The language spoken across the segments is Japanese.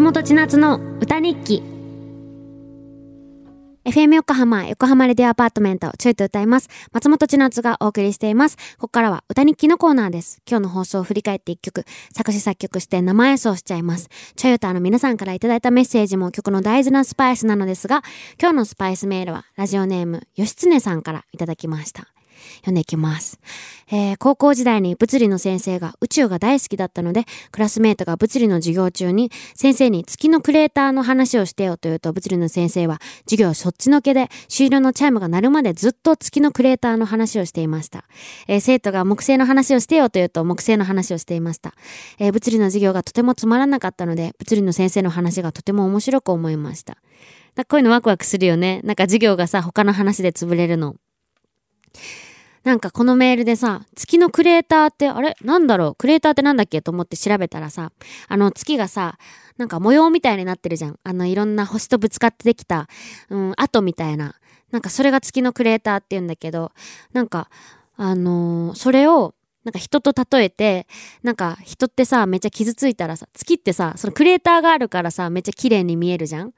千夏の歌日記 FM 横浜、横浜レディアアパートメント、ちょいと歌います。松本千夏がお送りしています。ここからは歌日記のコーナーです。今日の放送を振り返って一曲、作詞作曲して生演奏しちゃいます。ちょい歌の皆さんからいただいたメッセージも曲の大事なスパイスなのですが、今日のスパイスメールはラジオネーム、吉常さんからいただきました。読んでいきます。えー高校時代に物理の先生が宇宙が大好きだったので、クラスメートが物理の授業中に先生に月のクレーターの話をしてよと言うと、物理の先生は授業そっちのけで終了のチャイムが鳴るまでずっと月のクレーターの話をしていました。えー生徒が木星の話をしてよと言うと木星の話をしていました。えー物理の授業がとてもつまらなかったので、物理の先生の話がとても面白く思いました。こういうのワクワクするよね。なんか授業がさ、他の話で潰れるの。なんかこのメールでさ、月のクレーターって、あれ？なんだろう？クレーターってなんだっけ？と思って調べたらさ、あの月がさ、なんか模様みたいになってるじゃん。あのいろんな星とぶつかってできた、うん、跡みたいな。なんかそれが月のクレーターって言うんだけど、なんか、あのーそれを、なんか人と例えて、なんか人ってさ、めっちゃ傷ついたらさ、月ってさ、そのクレーターがあるからさ、めっちゃ綺麗に見えるじゃん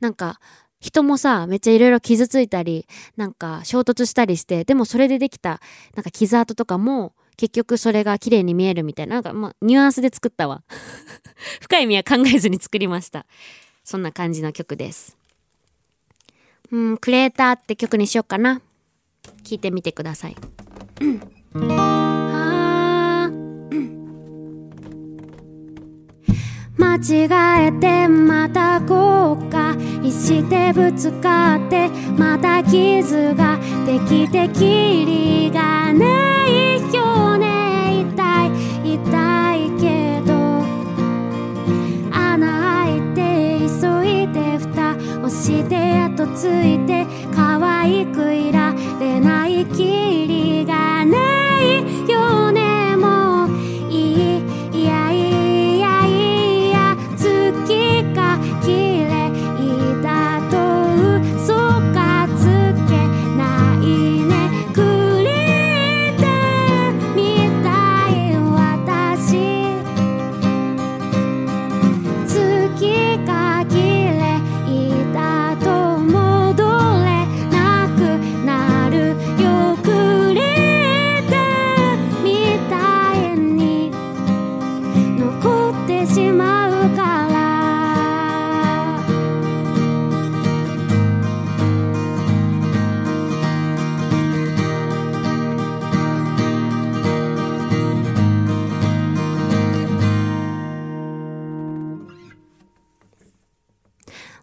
なんか、人もさ、めっちゃいろいろ傷ついたり、なんか衝突したりして、でもそれでできた、なんか傷跡とかも、結局それが綺麗に見えるみたいな、なんかまあ、ニュアンスで作ったわ。深い意味は考えずに作りました。そんな感じの曲です。うん、クレーターって曲にしようかな。聞いてみてください。あ違えてまた後悔してぶつかってまた傷ができてきりがないよね痛い痛いけど。穴開いて急いで蓋をして後ついて可愛くいられないき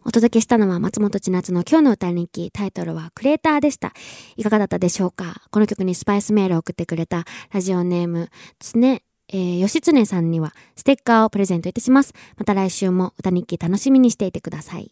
お届けしたのは松本千夏の今日の歌日記。タイトルはクレーターでした。いかがだったでしょうか？この曲にスパイスメールを送ってくれたラジオネーム、つね、えー、吉常さんにはステッカーをプレゼントいたします。また来週も歌日記楽しみにしていてください。